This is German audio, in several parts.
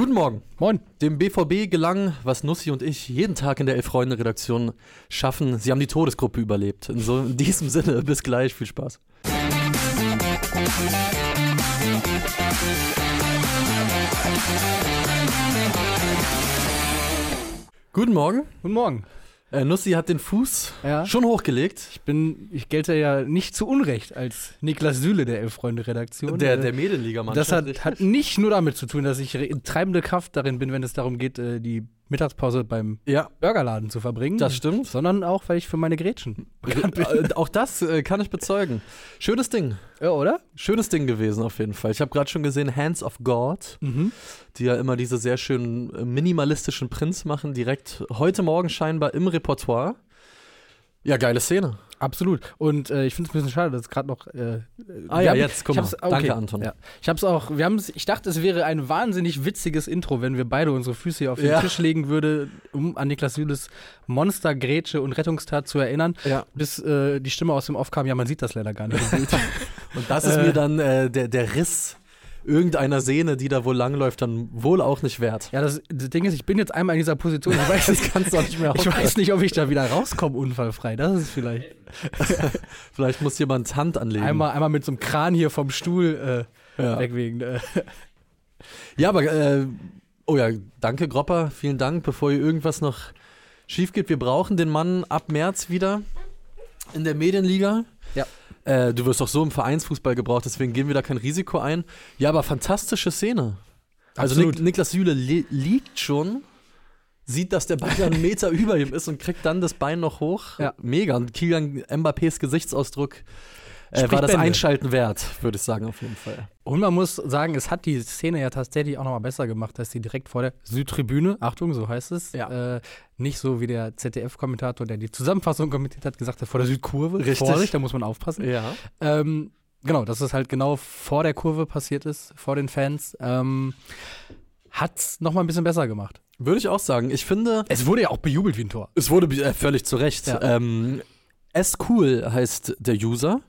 Guten Morgen. Moin. Dem BVB gelang, was Nussi und ich jeden Tag in der Elf-Freunde-Redaktion schaffen. Sie haben die Todesgruppe überlebt. In, so, in diesem Sinne, bis gleich. Viel Spaß. Guten Morgen. Guten Morgen. Äh, Nussi hat den Fuß Ja. schon hochgelegt. Ich bin, ich gelte ja nicht zu Unrecht als Niklas Süle der Elf-Freunde-Redaktion. Der, Äh, der Mädelliga-Mann. Das hat, hat nicht nur damit zu tun, dass ich re- treibende Kraft darin bin, wenn es darum geht, äh, die Mittagspause beim Ja, Burgerladen zu verbringen. das stimmt. Sondern auch, weil ich für meine bin. Äh, auch das äh, kann ich bezeugen. Schönes Ding. Ja, oder? Schönes Ding gewesen auf jeden Fall. Ich habe gerade schon gesehen, Hands of God, Mhm. die ja immer diese sehr schönen äh, minimalistischen Prints machen, direkt heute Morgen scheinbar im Repertoire. Ja, geile Szene. Absolut. Und äh, ich finde es ein bisschen schade, dass es gerade noch. Äh, Ah wir ja, haben- jetzt, guck mal. okay. Danke, Anton. Ja. Ich hab's auch, wir haben's, ich dachte, es wäre ein wahnsinnig witziges Intro, wenn wir beide unsere Füße hier auf den Ja. Tisch legen würden, um an Niklas Süles Monster, Grätsche und Rettungstat zu erinnern, Ja. bis äh, die Stimme aus dem Off kam, ja, man sieht das leider gar nicht. Und das ist Äh. mir dann äh, der, der Riss irgendeiner Sehne, die da wohl langläuft, dann wohl auch nicht wert. ja, das, das Ding ist, ich bin jetzt einmal in dieser Position, ich weiß, Das kannst du auch nicht mehr ich weiß nicht, ob ich da wieder rauskomme unfallfrei. Das ist vielleicht. Vielleicht muss jemand Hand anlegen. Einmal, einmal mit so einem Kran hier vom Stuhl äh, ja. wegwegen. Äh. Ja, aber, äh, oh ja, danke, Gropper, vielen Dank, bevor hier irgendwas noch schief geht. Wir brauchen den Mann ab März wieder in der Medienliga. Ja. Äh, du wirst auch so im Vereinsfußball gebraucht, deswegen gehen wir da kein Risiko ein. Ja, aber fantastische Szene. Also Absolut. Nik Niklas Süle li liegt schon, sieht, dass der Ball dann einen Meter über ihm ist und kriegt dann das Bein noch hoch. Ja. Mega. Und Kilian Mbappés Gesichtsausdruck äh, war das Bände. Einschalten wert, würde ich sagen, auf jeden Fall. Und man muss sagen, es hat die Szene ja tatsächlich auch nochmal besser gemacht, dass sie direkt vor der Südtribüne, Achtung, so heißt es, Ja. äh, nicht so wie der ZDF-Kommentator, der die Zusammenfassung kommentiert hat, gesagt hat, vor der Südkurve. Richtig. Vorsicht, da muss man aufpassen. Ja. Ähm, genau, dass es halt genau vor der Kurve passiert ist, vor den Fans. Ähm, hat's nochmal ein bisschen besser gemacht. Würde ich auch sagen. Ich finde, Es wurde ja auch bejubelt wie ein Tor. Es wurde äh, völlig zu Recht. Ja. Ähm, S-Cool heißt der User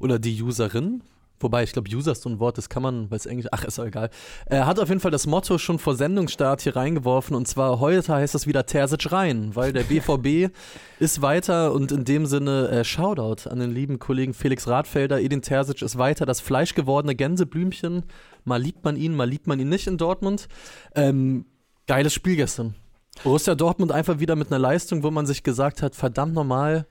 oder die Userin. Wobei, ich glaube, User ist so ein Wort, das kann man, weil es Englisch, ach, ist auch egal. Er hat auf jeden Fall das Motto schon vor Sendungsstart hier reingeworfen und zwar heute heißt es wieder Terzic rein, weil der BVB ist weiter und in dem Sinne äh, Shoutout an den lieben Kollegen Felix Radfelder. Edin Terzic ist weiter das fleischgewordene Gänseblümchen. Mal liebt man ihn, mal liebt man ihn nicht in Dortmund. Ähm, geiles Spiel gestern. Borussia Dortmund einfach wieder mit einer Leistung, wo man sich gesagt hat, verdammt normal,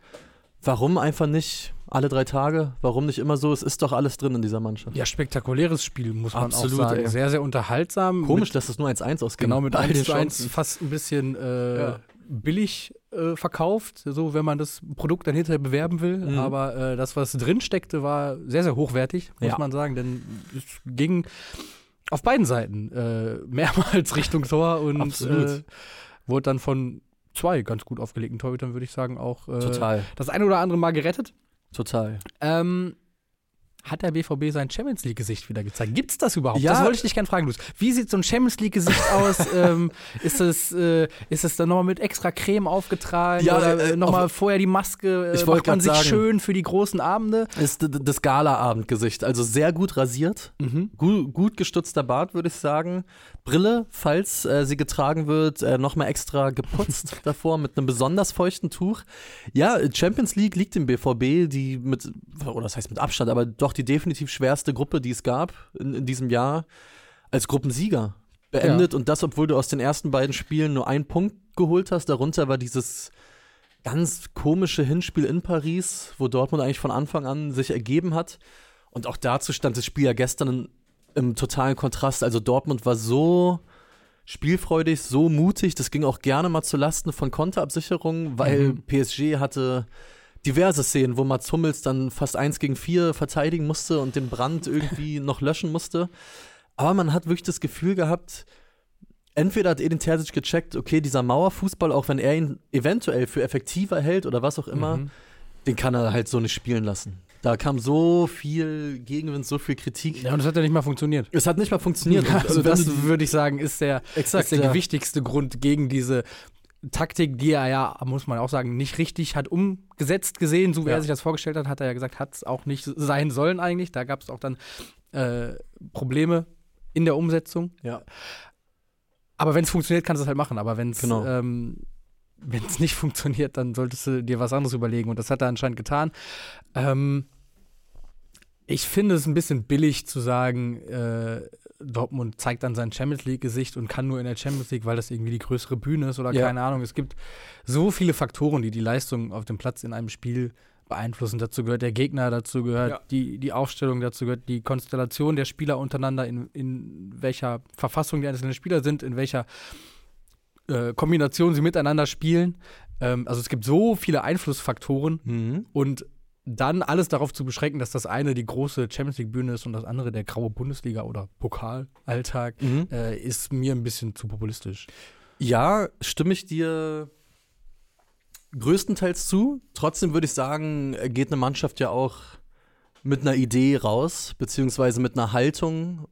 warum einfach nicht alle drei Tage? Warum nicht immer so? Es ist doch alles drin in dieser Mannschaft. Ja, spektakuläres Spiel, muss man Absolut, auch sagen. ey. Sehr, sehr unterhaltsam. Komisch, dass es nur 1-1 ausging. Genau, mit Bei 1 den zu 1 Chancen. fast ein bisschen äh, Ja. billig äh, verkauft, so wenn man das Produkt dann hinterher bewerben will. Mhm. Aber äh, das, was drin steckte, war sehr, sehr hochwertig, muss Ja. man sagen. Denn es ging auf beiden Seiten äh, mehrmals Richtung Tor und äh, wurde dann von zwei ganz gut aufgelegten Torhütern, würde ich sagen, auch äh, Total, das eine oder andere Mal gerettet. Total. Ähm, hat der BVB sein Champions League-Gesicht wieder gezeigt? Gibt's das überhaupt? Ja. Das wollte ich dich gerne fragen, Luis. Wie sieht so ein Champions League-Gesicht aus? ähm, ist es äh, ist es dann nochmal mit extra Creme aufgetragen? Ja, oder äh, äh, nochmal vorher die Maske? Äh, Ich wollte macht man sich sagen. schön für die großen Abende? Ist das Gala-Abendgesicht. Also sehr gut rasiert. Mhm. Gut, gut gestutzter Bart, würde ich sagen. Brille, falls äh, sie getragen wird, äh, nochmal extra geputzt davor mit einem besonders feuchten Tuch. Ja, Champions League liegt im BVB, die mit, oder das heißt mit Abstand, aber doch die definitiv schwerste Gruppe, die es gab in, in diesem Jahr, als Gruppensieger beendet. Und das, obwohl du aus den ersten beiden Spielen nur einen Punkt geholt hast. Darunter war dieses ganz komische Hinspiel in Paris, wo Dortmund eigentlich von Anfang an sich ergeben hat. Und auch dazu stand das Spiel ja gestern im totalen Kontrast. Also Dortmund war so spielfreudig, so mutig. Das ging auch gerne mal zu Lasten von Konterabsicherungen, weil Mhm. PSG hatte diverse Szenen, wo Mats Hummels dann fast eins gegen vier verteidigen musste und den Brand irgendwie noch löschen musste. Aber man hat wirklich das Gefühl gehabt, entweder hat Edin Terzic gecheckt, okay, dieser Mauerfußball, auch wenn er ihn eventuell für effektiver hält oder was auch immer, Mhm. den kann er halt so nicht spielen lassen. Da kam so viel Gegenwind, so viel Kritik. Ja, und das hat ja nicht mal funktioniert. Es hat nicht mal funktioniert. Und Also das würde ich sagen, ist der, exakt, ist der ja. wichtigste Grund gegen diese Taktik, die er ja, muss man auch sagen, nicht richtig hat umgesetzt gesehen, so wie Ja. er sich das vorgestellt hat, hat er ja gesagt, hat es auch nicht sein sollen eigentlich. Da gab es auch dann äh, Probleme in der Umsetzung. Ja. Aber wenn es funktioniert, kannst du es halt machen. Aber wenn es Genau. ähm, wenn's nicht funktioniert, dann solltest du dir was anderes überlegen. Und das hat er anscheinend getan. Ähm, ich finde es ein bisschen billig zu sagen, äh, Dortmund zeigt dann sein Champions League-Gesicht und kann nur in der Champions League, weil das irgendwie die größere Bühne ist oder Ja. keine Ahnung. Es gibt so viele Faktoren, die die Leistung auf dem Platz in einem Spiel beeinflussen. Dazu gehört der Gegner, dazu gehört Ja. die, die Aufstellung, dazu gehört die Konstellation der Spieler untereinander, in, in welcher Verfassung die einzelnen Spieler sind, in welcher äh, Kombination sie miteinander spielen. Ähm, also es gibt so viele Einflussfaktoren Mhm. und dann alles darauf zu beschränken, dass das eine die große Champions League-Bühne ist und das andere der graue Bundesliga- oder Pokalalltag, Mhm. äh, ist mir ein bisschen zu populistisch. Ja, stimme ich dir größtenteils zu. Trotzdem würde ich sagen, geht eine Mannschaft ja auch mit einer Idee raus, beziehungsweise mit einer Haltung,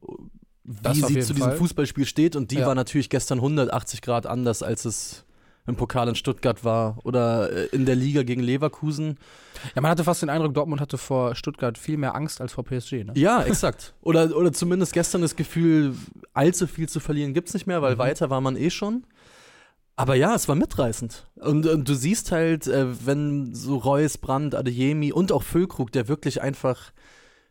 wie sie zu diesem Fall. Fußballspiel steht. Und die Ja. war natürlich gestern 180 Grad anders, als es im Pokal in Stuttgart war oder äh, in der Liga gegen Leverkusen. Ja, man hatte fast den Eindruck, Dortmund hatte vor Stuttgart viel mehr Angst als vor PSG. Ne? Ja, exakt. oder, oder zumindest gestern das Gefühl, allzu viel zu verlieren gibt es nicht mehr, weil Mhm. weiter war man eh schon. Aber ja, es war mitreißend. Und, und du siehst halt, äh, wenn so Reus, Brandt, Adeyemi und auch Füllkrug, der wirklich einfach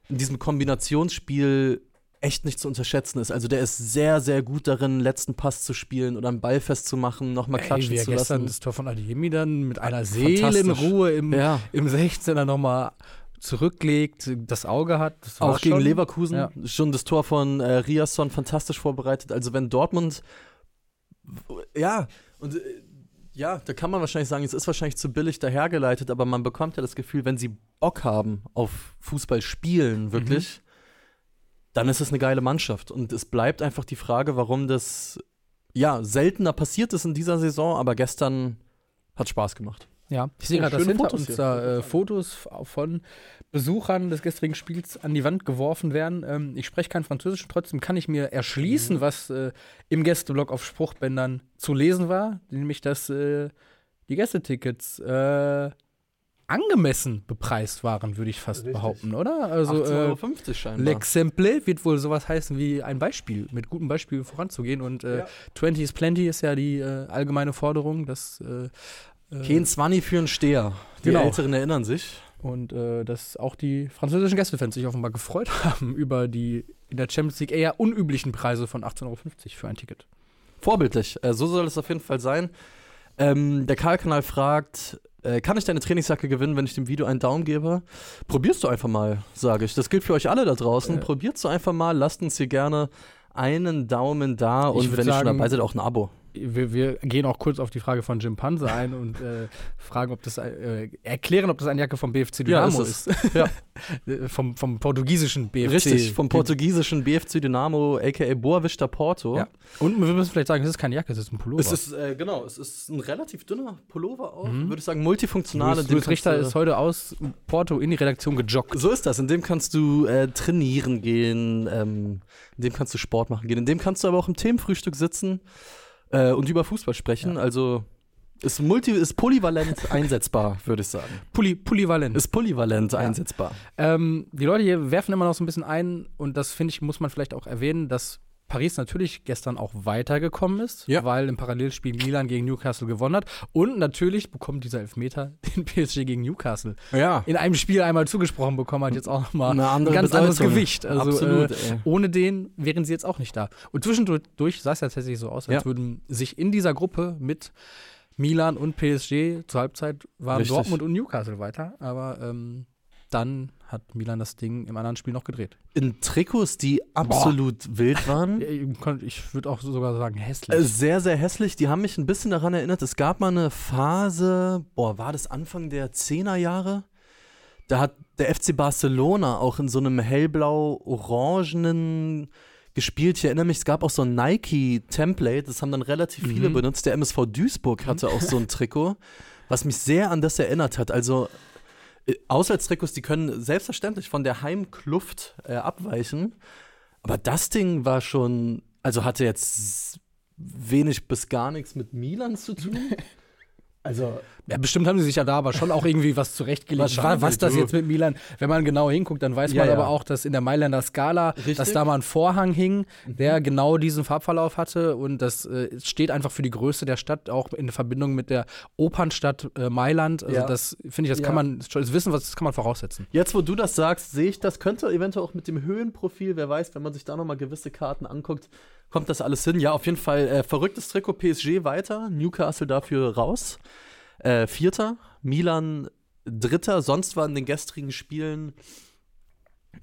in diesem Kombinationsspiel echt nicht zu unterschätzen ist. Also der ist sehr, sehr gut darin, letzten Pass zu spielen oder einen Ball festzumachen, nochmal Ey, klatschen wie er zu gestern lassen. das Tor von Adeyemi dann mit einer. Seelenruhe im, Ja. im 16er nochmal zurücklegt, das Auge hat. Das Auch gegen schon- Leverkusen ja. schon das Tor von äh, Riasson fantastisch vorbereitet. Also wenn Dortmund ja und äh, ja, da kann man wahrscheinlich sagen, es ist wahrscheinlich zu billig dahergeleitet, aber man bekommt ja das Gefühl, wenn sie Bock haben auf Fußball spielen, wirklich, dann ist es eine geile Mannschaft. Und es bleibt einfach die Frage, warum das ja seltener passiert ist in dieser Saison, aber gestern hat Spaß gemacht. Ja, ich sehe gerade, dass schöne hinter Fotos uns da äh, Fotos von Besuchern des gestrigen Spiels an die Wand geworfen werden. Ähm, ich spreche kein Französisch, trotzdem kann ich mir erschließen, Mhm. was äh, im Gästeblock auf Spruchbändern zu lesen war, nämlich dass äh, die Gästetickets äh, angemessen bepreist waren, würde ich fast Richtig. behaupten, oder? Also 18,50 äh, Euro scheinbar. L'exemple wird wohl sowas heißen wie ein Beispiel, mit gutem Beispiel voranzugehen. Und äh, Ja. 20 is plenty ist ja die äh, allgemeine Forderung, dass äh, äh, Kein Zwanni für einen Steher. Die Genau. Älteren erinnern sich. Und äh, dass auch die französischen Gästefans sich offenbar gefreut haben über die in der Champions League eher unüblichen Preise von 18,50 Euro für ein Ticket. Vorbildlich. Äh, so soll es auf jeden Fall sein. Ähm, der Karl-Kanal fragt, äh, kann ich deine Trainingsjacke gewinnen, wenn ich dem Video einen Daumen gebe? Probierst du einfach mal, sage ich. Das gilt für euch alle da draußen. Ja. Probiert's du einfach mal. Lasst uns hier gerne einen Daumen da Ich und wenn ihr schon sagen- dabei seid, auch ein Abo. Wir, wir gehen auch kurz auf die Frage von Jim Panse ein und äh, fragen, ob das äh, erklären, ob das eine Jacke vom BFC Ja, Dynamo ist ist. Ja. Äh, vom, vom portugiesischen BFC. Richtig, vom portugiesischen BFC Dynamo, a.k.a. Boa Vista Porto. Ja. Und wir müssen vielleicht sagen, es ist keine Jacke, es ist ein Pullover. Es ist, äh, genau, es ist ein relativ dünner Pullover auch. Mhm. Würde ich sagen, multifunktional. Luis, Luis Richter ist heute aus Porto in die Redaktion gejoggt. So ist das. In dem kannst du äh, trainieren gehen, ähm, in dem kannst du Sport machen gehen, in dem kannst du aber auch im Themenfrühstück sitzen äh, und über Fußball sprechen. Ja. Also ist, multi, ist polyvalent einsetzbar, würde ich sagen. Poly, polyvalent. Ist polyvalent Ja. einsetzbar. Ähm, die Leute hier werfen immer noch so ein bisschen ein, und das finde ich, muss man vielleicht auch erwähnen, dass Paris natürlich gestern auch weitergekommen ist, Ja. weil im Parallelspiel Milan gegen Newcastle gewonnen hat. Und natürlich bekommt dieser Elfmeter den PSG gegen Newcastle Ja. in einem Spiel einmal zugesprochen bekommen hat, jetzt auch nochmal ein ganz anderes Bedeutung. Gewicht. Also, Absolut. Äh, ohne den wären sie jetzt auch nicht da. Und zwischendurch sah es ja tatsächlich so aus, als Ja. würden sich in dieser Gruppe mit Milan und PSG zur Halbzeit waren Richtig. Dortmund und Newcastle weiter. Aber ähm, dann hat Milan das Ding im anderen Spiel noch gedreht. In Trikots, die absolut wild waren. Ich, würde auch sogar sagen hässlich. Äh, Sehr, sehr hässlich. Die haben mich ein bisschen daran erinnert. Es gab mal eine Phase, boah, war das Anfang der 10er Jahre? Da hat der FC Barcelona auch in so einem hellblau-orangenen gespielt. Ich erinnere mich, es gab auch so ein Nike-Template, das haben dann relativ viele Mhm. benutzt. Der MSV Duisburg hatte auch so ein Trikot, was mich sehr an das erinnert hat. Also Auswärtstrikots, die können selbstverständlich von der Heimkluft äh, abweichen. Aber das Ding war schon, also hatte jetzt wenig bis gar nichts mit Milan zu tun. Also, Ja, bestimmt haben sie sich ja da aber schon auch irgendwie was zurechtgelegt. Was, was das jetzt mit Milan, wenn man genau hinguckt, dann weiß man ja, aber auch, dass in der Mailänder Skala, Richtig. dass da mal ein Vorhang hing, der mhm. genau diesen Farbverlauf hatte und das äh, steht einfach für die Größe der Stadt, auch in Verbindung mit der Opernstadt äh, Mailand. Also ja. das finde ich, das kann man, das Wissen, was das kann man voraussetzen. Jetzt, wo du das sagst, sehe ich das, könnte eventuell auch mit dem Höhenprofil, wer weiß, wenn man sich da nochmal gewisse Karten anguckt, kommt das alles hin. Ja, auf jeden Fall äh, verrücktes Trikot PSG weiter, Newcastle dafür raus äh, Vierter, Milan Dritter. Sonst war in den gestrigen Spielen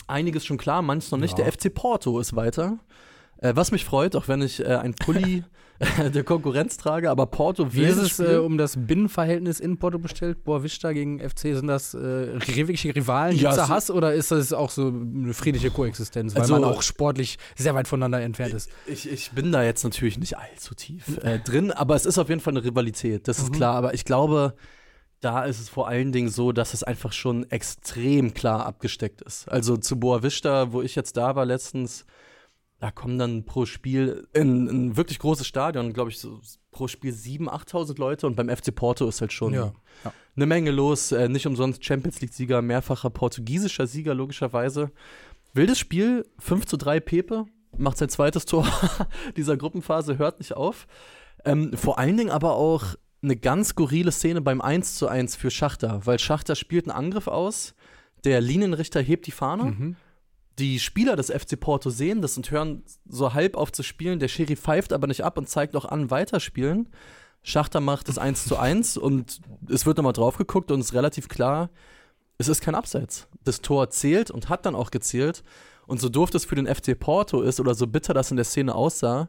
einiges schon klar, manches noch nicht. Ja. Der FC Porto ist weiter. Äh, was mich freut, auch wenn ich äh, ein Pulli der Konkurrenz trage, aber Porto Wie ist es äh, um das Binnenverhältnis in Porto bestellt? Boavista gegen FC, sind das äh, wirkliche Rivalen? Ja, Gibt's da Hass oder ist das auch so eine friedliche Koexistenz, weil also, man auch sportlich sehr weit voneinander entfernt ist? Ich, ich bin da jetzt natürlich nicht allzu tief äh, drin, aber es ist auf jeden Fall eine Rivalität, das ist mhm. klar. Aber ich glaube, da ist es vor allen Dingen so, dass es einfach schon extrem klar abgesteckt ist. Also zu Boavista, wo ich jetzt da war letztens, da kommen dann pro Spiel in ein wirklich großes Stadion, glaube ich, so pro Spiel 7.000, 8.000 Leute und beim FC Porto ist halt schon ja, ja. eine Menge los. Äh, nicht umsonst Champions League-Sieger, mehrfacher portugiesischer Sieger, logischerweise. Wildes Spiel, 5 zu 3 Pepe, macht sein zweites Tor dieser Gruppenphase, hört nicht auf. Ähm, vor allen Dingen aber auch eine ganz skurrile Szene beim 1 zu 1 für Schachter, weil Schachter spielt einen Angriff aus, der Linienrichter hebt die Fahne. Mhm die Spieler des FC Porto sehen das und hören so halb auf zu spielen. Der Schiri pfeift aber nicht ab und zeigt auch an, weiterspielen. Schachter macht es 1 zu 1 und es wird nochmal drauf geguckt und es ist relativ klar, es ist kein Abseits. Das Tor zählt und hat dann auch gezählt. Und so doof das für den FC Porto ist oder so bitter das in der Szene aussah,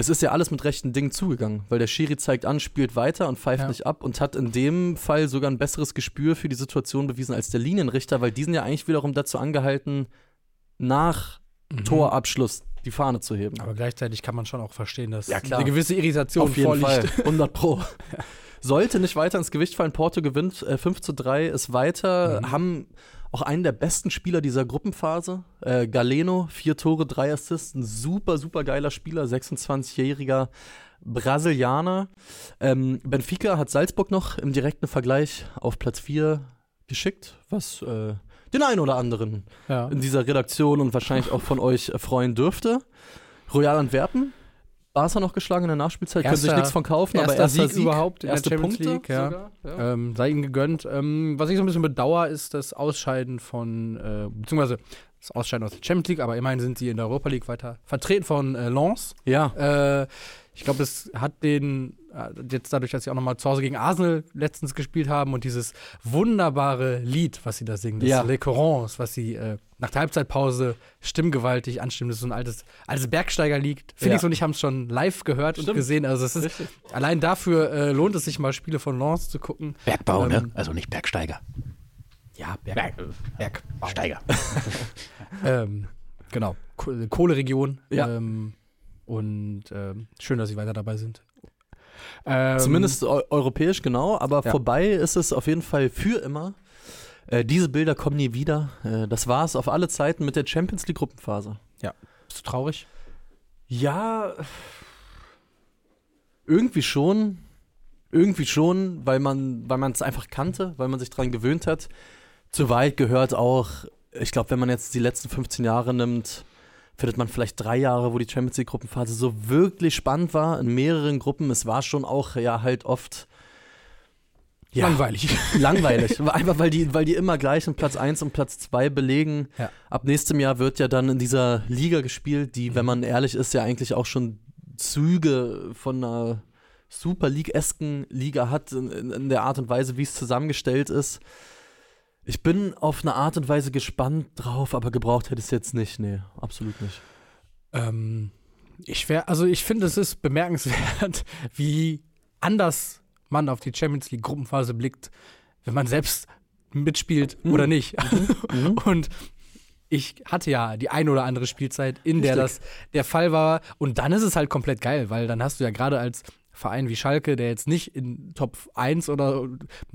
es ist ja alles mit rechten Dingen zugegangen, weil der Schiri zeigt an, spielt weiter und pfeift ja. nicht ab und hat in dem Fall sogar ein besseres Gespür für die Situation bewiesen als der Linienrichter, weil die sind ja eigentlich wiederum dazu angehalten, nach mhm. Torabschluss die Fahne zu heben. Aber gleichzeitig kann man schon auch verstehen, dass ja, eine gewisse Irritation Auf jeden vorliegt. Fall. 100 Pro. Sollte nicht weiter ins Gewicht fallen. Porto gewinnt äh, 5 zu 3, ist weiter, mhm. haben auch einen der besten Spieler dieser Gruppenphase. Äh, Galeno, vier Tore, drei Assists, ein super, super geiler Spieler, 26-jähriger Brasilianer. Ähm, Benfica hat Salzburg noch im direkten Vergleich auf Platz 4 geschickt, was äh, den einen oder anderen ja. in dieser Redaktion und wahrscheinlich auch von euch freuen dürfte. Royal Antwerpen, Barca noch geschlagen in der Nachspielzeit, erster, können sich nichts von kaufen, erster aber erster Sieg, Sieg überhaupt in erste der Champions Punkte League, ja. ja. Ähm, sei ihnen gegönnt. Ähm, was ich so ein bisschen bedauere, ist das Ausscheiden von, äh, beziehungsweise das Ausscheiden aus der Champions League, aber immerhin sind sie in der Europa League weiter vertreten von äh, Lens. Ja. Äh, ich glaube, es hat den, äh, jetzt dadurch, dass sie auch nochmal zu Hause gegen Arsenal letztens gespielt haben und dieses wunderbare Lied, was sie da singen, das ja. Le Corons, was sie äh, nach der Halbzeitpause stimmgewaltig anstimmen, das ist so ein altes, altes Bergsteigerlied. Felix ja. und ich haben es schon live gehört Stimmt. und gesehen. Also es ist, Richtig. allein dafür äh, lohnt es sich mal, Spiele von Lens zu gucken. Bergbau, ne? ähm, ne? Also nicht Bergsteiger. Ja, Berg, Berg, Bergsteiger. ähm, genau, Kohleregion. Ja. Ähm, und ähm, schön, dass Sie weiter dabei sind. Ähm, Zumindest eu europäisch, genau. Aber ja. vorbei ist es auf jeden Fall für immer. Äh, diese Bilder kommen nie wieder. Äh, das war es auf alle Zeiten mit der Champions League Gruppenphase. Ja. Bist du traurig? Ja. Irgendwie schon. Irgendwie schon, weil man weil es einfach kannte, weil man sich daran gewöhnt hat. Zu weit gehört auch, ich glaube, wenn man jetzt die letzten 15 Jahre nimmt, findet man vielleicht drei Jahre, wo die Champions League Gruppenphase so wirklich spannend war, in mehreren Gruppen. Es war schon auch ja halt oft ja, langweilig. Langweilig. Einfach weil die, weil die immer gleich in Platz 1 und Platz 2 belegen. Ja. Ab nächstem Jahr wird ja dann in dieser Liga gespielt, die, mhm. wenn man ehrlich ist, ja eigentlich auch schon Züge von einer Super League-esken Liga hat, in, in der Art und Weise, wie es zusammengestellt ist. Ich bin auf eine Art und Weise gespannt drauf, aber gebraucht hätte ich es jetzt nicht. Nee, absolut nicht. Ähm, ich wäre, also ich finde, es ist bemerkenswert, wie anders man auf die Champions League Gruppenphase blickt, wenn man selbst mitspielt mhm. oder nicht. Mhm. Und ich hatte ja die ein oder andere Spielzeit, in der das der Fall war. Und dann ist es halt komplett geil, weil dann hast du ja gerade als Verein wie Schalke, der jetzt nicht in Top 1 oder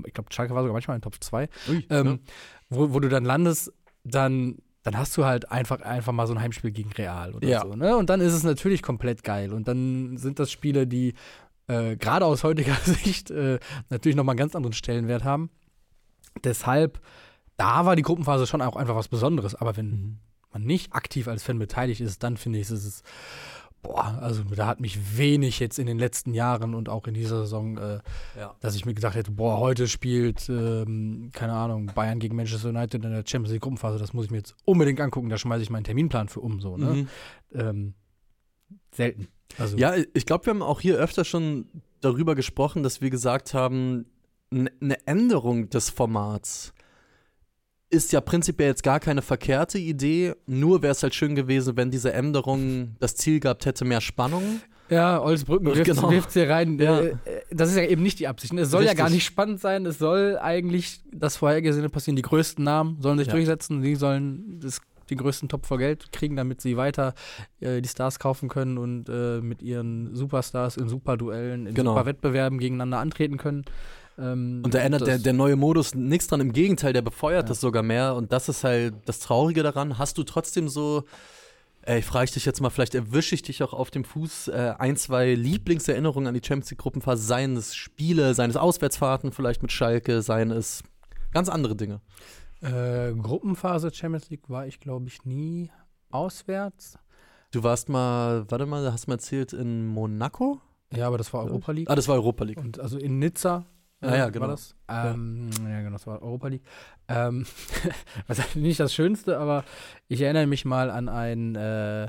ich glaube, Schalke war sogar manchmal in Top 2, Ui, ähm, ja. wo, wo du dann landest, dann dann hast du halt einfach, einfach mal so ein Heimspiel gegen Real oder ja. so. Ne? Und dann ist es natürlich komplett geil. Und dann sind das Spiele, die äh, gerade aus heutiger Sicht äh, natürlich nochmal einen ganz anderen Stellenwert haben. Deshalb, da war die Gruppenphase schon auch einfach was Besonderes. Aber wenn Mhm. man nicht aktiv als Fan beteiligt ist, dann finde ich, ist es, boah, also da hat mich wenig jetzt in den letzten Jahren und auch in dieser Saison, äh, Ja. dass ich mir gedacht hätte, boah, heute spielt, ähm, keine Ahnung, Bayern gegen Manchester United in der Champions League Gruppenphase, das muss ich mir jetzt unbedingt angucken, da schmeiße ich meinen Terminplan für um, so, ne? Mhm. Ähm, selten. Also, Ja, ich glaube, wir haben auch hier öfter schon darüber gesprochen, dass wir gesagt haben, eine Änderung des Formats ist ja prinzipiell jetzt gar keine verkehrte Idee. Nur wäre es halt schön gewesen, wenn diese Änderung das Ziel gehabt hätte, mehr Spannung. Ja, Olsbrücken wirft Genau. hier rein. Ja. Äh, das ist ja eben nicht die Absicht. ne? Es soll ja Richtig. gar nicht spannend sein. Es soll eigentlich das Vorhergesehene passieren. Die größten Namen sollen sich Ja. durchsetzen. Die sollen das, den größten Topf vor Geld kriegen, damit sie weiter äh, die Stars kaufen können und äh, mit ihren Superstars in Superduellen, in Genau. Superwettbewerben gegeneinander antreten können. Ähm, Und da ändert der, der neue Modus nichts dran. Im Gegenteil, der befeuert Ja. das sogar mehr. Und das ist halt das Traurige daran. Hast du trotzdem so, ich frage dich jetzt mal, vielleicht erwische ich dich auch auf dem Fuß, äh, ein, zwei Lieblingserinnerungen an die Champions League Gruppenphase, seien es Spiele, seien es Auswärtsfahrten vielleicht mit Schalke, seien es ganz andere Dinge. äh, Gruppenphase Champions League war ich, glaube ich, nie auswärts. Du warst mal, warte mal, hast du mal erzählt, in Monaco? Ja, aber das war Europa League. Ah, das war Europa League. Und also in Nizza. Äh, Ja, ja, genau. War das? Ähm, ja. genau, das war Europa League. Ähm, was nicht das Schönste, aber ich erinnere mich mal an ein äh,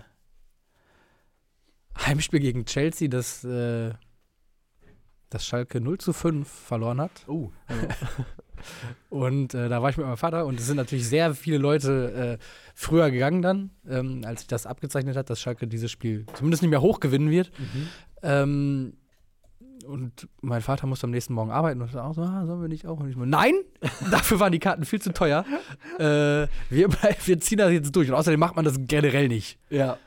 Heimspiel gegen Chelsea, das, äh, das Schalke 0 zu 5 verloren hat. Oh. Und äh, da war ich mit meinem Vater und es sind natürlich sehr viele Leute äh, früher gegangen dann, ähm, als sich das abgezeichnet hat, dass Schalke dieses Spiel zumindest nicht mehr hoch gewinnen wird. Ähm, und mein Vater musste am nächsten Morgen arbeiten und auch so, ah, sollen wir nicht auch? Und ich so, nein, dafür waren die Karten viel zu teuer. äh, wir, wir ziehen das jetzt durch. Und außerdem macht man das generell nicht. Ja,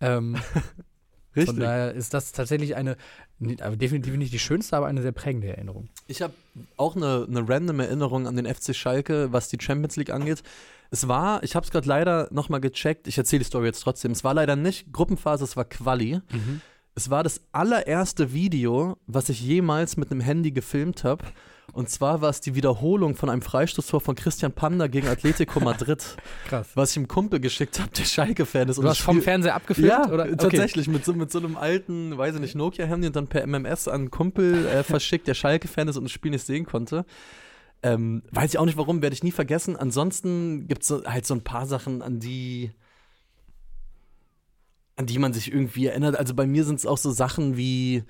Ähm, richtig. von daher ist das tatsächlich eine, definitiv nicht die schönste, aber eine sehr prägende Erinnerung. Ich habe auch eine, eine random Erinnerung an den FC Schalke, was die Champions League angeht. Es war, ich habe es gerade leider nochmal gecheckt, ich erzähle die Story jetzt trotzdem. Es war leider nicht Gruppenphase, es war Quali. Es war das allererste Video, was ich jemals mit einem Handy gefilmt habe. Und zwar war es die Wiederholung von einem Freistoßtor von Christian Panda gegen Atletico Madrid, Krass. was ich einem Kumpel geschickt habe, der Schalke-Fan ist. Du und hast vom Fernseher abgefilmt? ja, oder? Okay. tatsächlich, mit so, mit so einem alten, weiß ich nicht, Nokia-Handy und dann per MMS an einen Kumpel äh, verschickt, der Schalke-Fan ist und das Spiel nicht sehen konnte. Ähm, weiß ich auch nicht warum, werde ich nie vergessen. Ansonsten gibt es so, halt so ein paar Sachen, an die an die man sich irgendwie erinnert. Also bei mir sind es auch so Sachen wie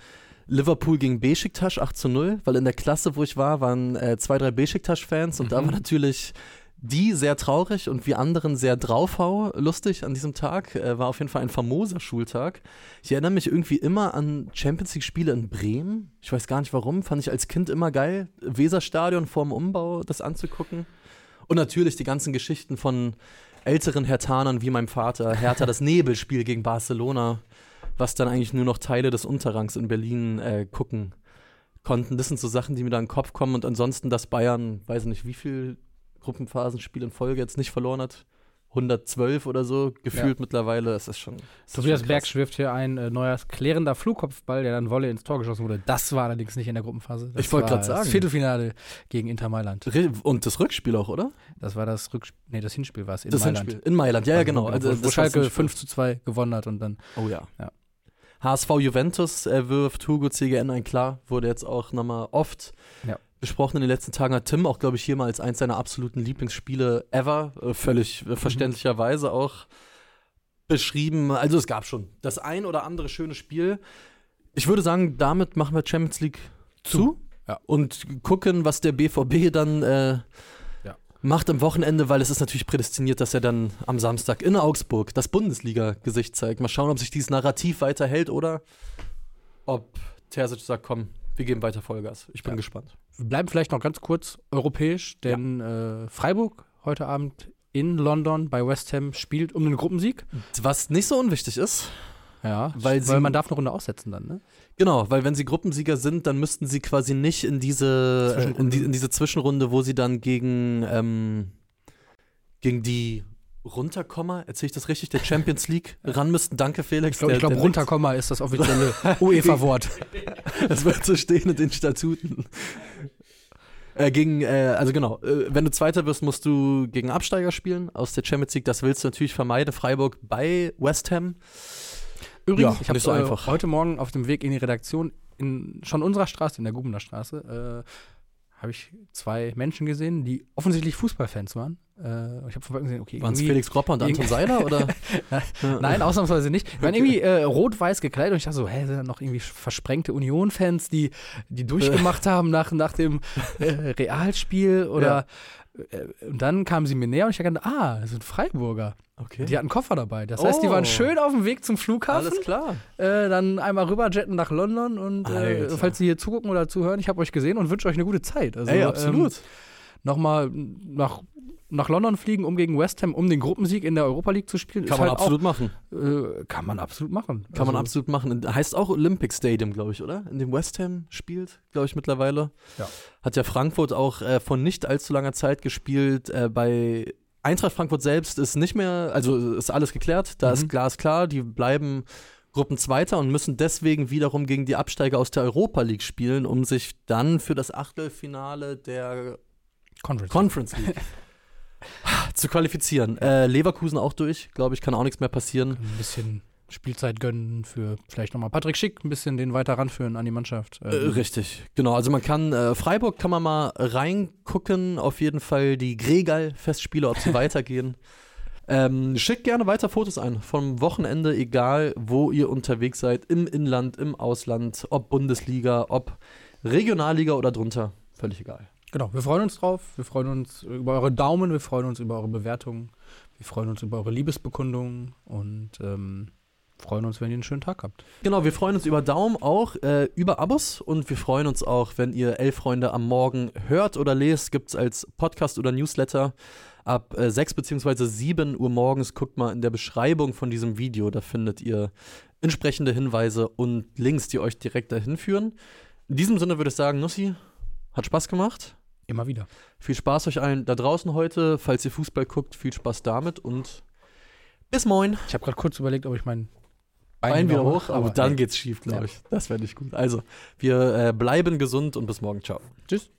Liverpool gegen Besiktas 8 zu 0, weil in der Klasse, wo ich war, waren äh, zwei, drei Besiktas-Fans und da Mhm. war natürlich die sehr traurig und wir anderen sehr draufhau lustig an diesem Tag. Äh, war auf jeden Fall ein famoser Schultag. Ich erinnere mich irgendwie immer an Champions League-Spiele in Bremen. Ich weiß gar nicht warum, fand ich als Kind immer geil. Weserstadion vorm Umbau, das anzugucken. Und natürlich die ganzen Geschichten von älteren Hertanern wie meinem Vater. Hertha das Nebelspiel gegen Barcelona, was dann eigentlich nur noch Teile des Unterrangs in Berlin äh, gucken konnten. Das sind so Sachen, die mir da in den Kopf kommen. Und ansonsten, dass Bayern, weiß ich nicht, wie viel Gruppenphasenspiele in Folge jetzt nicht verloren hat. 112 oder so, gefühlt mittlerweile. Das ist schon. Das ist Tobias schon Berg schwirft hier ein äh, neuer klärender Flugkopfball, der dann Wolle ins Tor geschossen wurde. Das war allerdings nicht in der Gruppenphase. Das Ich wollte grad sagen. Das Viertelfinale gegen Inter Mailand. Und das Rückspiel auch, oder? Das war das Rückspiel. Nee, das Hinspiel war es in das Mailand. Hinspiel. In Mailand, ja, ja, genau. Also, Also, wo, Schalke Hinspiel. 5 zu 2 gewonnen hat und dann. Oh ja. Ja. HSV Juventus äh, wirft Hugo CGN ein klar, wurde jetzt auch nochmal oft Ja. Besprochen in den letzten Tagen. Hat Tim auch, glaube ich, hier mal als eins seiner absoluten Lieblingsspiele ever, äh, völlig äh, verständlicherweise auch beschrieben. Also es gab schon das ein oder andere schöne Spiel. Ich würde sagen, damit machen wir Champions League zu, Ja. und gucken, was der BVB dann äh, Ja. macht am Wochenende, weil es ist natürlich prädestiniert, dass er dann am Samstag in Augsburg das Bundesliga-Gesicht zeigt. Mal schauen, ob sich dieses Narrativ weiterhält oder ob Terzic sagt, komm, wir geben weiter Vollgas. Ich bin Ja. gespannt. Wir bleiben vielleicht noch ganz kurz europäisch, denn äh, Freiburg heute Abend in London bei West Ham spielt um den Gruppensieg. Was nicht so unwichtig ist, Ja, Weil weil, sie- man darf eine Runde aussetzen dann, ne? Genau, weil wenn sie Gruppensieger sind, dann müssten sie quasi nicht in diese, äh, in, die, in diese Zwischenrunde, wo sie dann gegen, ähm, gegen die Runterkomma, erzähle ich das richtig, der Champions League ran müssten. Danke, Felix. Ich glaube, glaub, runterkomma ist das offizielle UEFA-Wort. Das wird so stehen in den Statuten. Äh, gegen, äh, also genau, äh, wenn du Zweiter wirst, musst du gegen Absteiger spielen aus der Champions League. Das willst du natürlich vermeiden. Freiburg bei West Ham. Übrigens, Ja, ich habe so einfach. heute Morgen auf dem Weg in die Redaktion in schon unserer Straße, in der Gubener Straße, äh, habe ich zwei Menschen gesehen, die offensichtlich Fußballfans waren. Äh, ich habe Weitem gesehen, okay, Waren es Felix Gropper und Anton Seiler? Oder? Nein, ausnahmsweise nicht. Die waren irgendwie äh, rot-weiß gekleidet und ich dachte so, hä, sind da noch irgendwie versprengte Union-Fans, die, die durchgemacht haben nach, nach dem äh, Realspiel oder äh, und dann kamen sie mir näher und ich erkannte, ah, das sind Freiburger. Okay. Die hatten Koffer dabei. Das heißt, die waren Oh. schön auf dem Weg zum Flughafen. Alles klar. Äh, dann einmal rüberjetten nach London und äh, falls Sie hier zugucken oder zuhören, ich habe euch gesehen und wünsche euch eine gute Zeit. Also, Ey, Ähm, absolut. Nochmal nach, nach London fliegen, um gegen West Ham, um den Gruppensieg in der Europa League zu spielen. Kann man halt absolut machen. Auch, äh, kann man absolut machen. Kann man Also, absolut machen. Heißt auch Olympic Stadium, glaube ich, oder? In dem West Ham spielt, glaube ich, mittlerweile. Ja. Hat ja Frankfurt auch äh, vor nicht allzu langer Zeit gespielt. Äh, bei Eintracht Frankfurt selbst ist nicht mehr, also ist alles geklärt. Da Mhm. ist glasklar, die bleiben Gruppenzweiter und müssen deswegen wiederum gegen die Absteiger aus der Europa League spielen, um sich dann für das Achtelfinale der Conference. Conference League zu qualifizieren. Äh, Leverkusen auch durch, glaube ich, kann auch nichts mehr passieren. ein bisschen Spielzeit gönnen für vielleicht nochmal Patrick Schick, ein bisschen den weiter ranführen an die Mannschaft. Äh, Ähm, richtig, genau. Also man kann, äh, Freiburg kann man mal reingucken, auf jeden Fall die Gregal-Festspiele, ob sie weitergehen. Ähm, schickt gerne weiter Fotos ein vom Wochenende, egal wo ihr unterwegs seid, im Inland, im Ausland, ob Bundesliga, ob Regionalliga oder drunter, völlig egal. Genau, wir freuen uns drauf. Wir freuen uns über eure Daumen, wir freuen uns über eure Bewertungen, wir freuen uns über eure Liebesbekundungen und ähm, freuen uns, wenn ihr einen schönen Tag habt. Genau, wir freuen uns über Daumen auch, äh, über Abos und wir freuen uns auch, wenn ihr Elf Freunde am Morgen hört oder lest, gibt es als Podcast oder Newsletter ab äh, 6 bzw. 7 Uhr morgens. Guckt mal in der Beschreibung von diesem Video, da findet ihr entsprechende Hinweise und Links, die euch direkt dahin führen. In diesem Sinne würde ich sagen, Nussi, hat Spaß gemacht. Immer wieder. Viel Spaß euch allen da draußen heute. Falls ihr Fußball guckt, viel Spaß damit und bis moin. Ich habe gerade kurz überlegt, ob ich mein Bein wieder hoch, aber dann nee. geht's schief, glaube Ja. ich. Das wäre nicht gut. Also, wir äh, bleiben gesund und bis morgen. Ciao. Tschüss.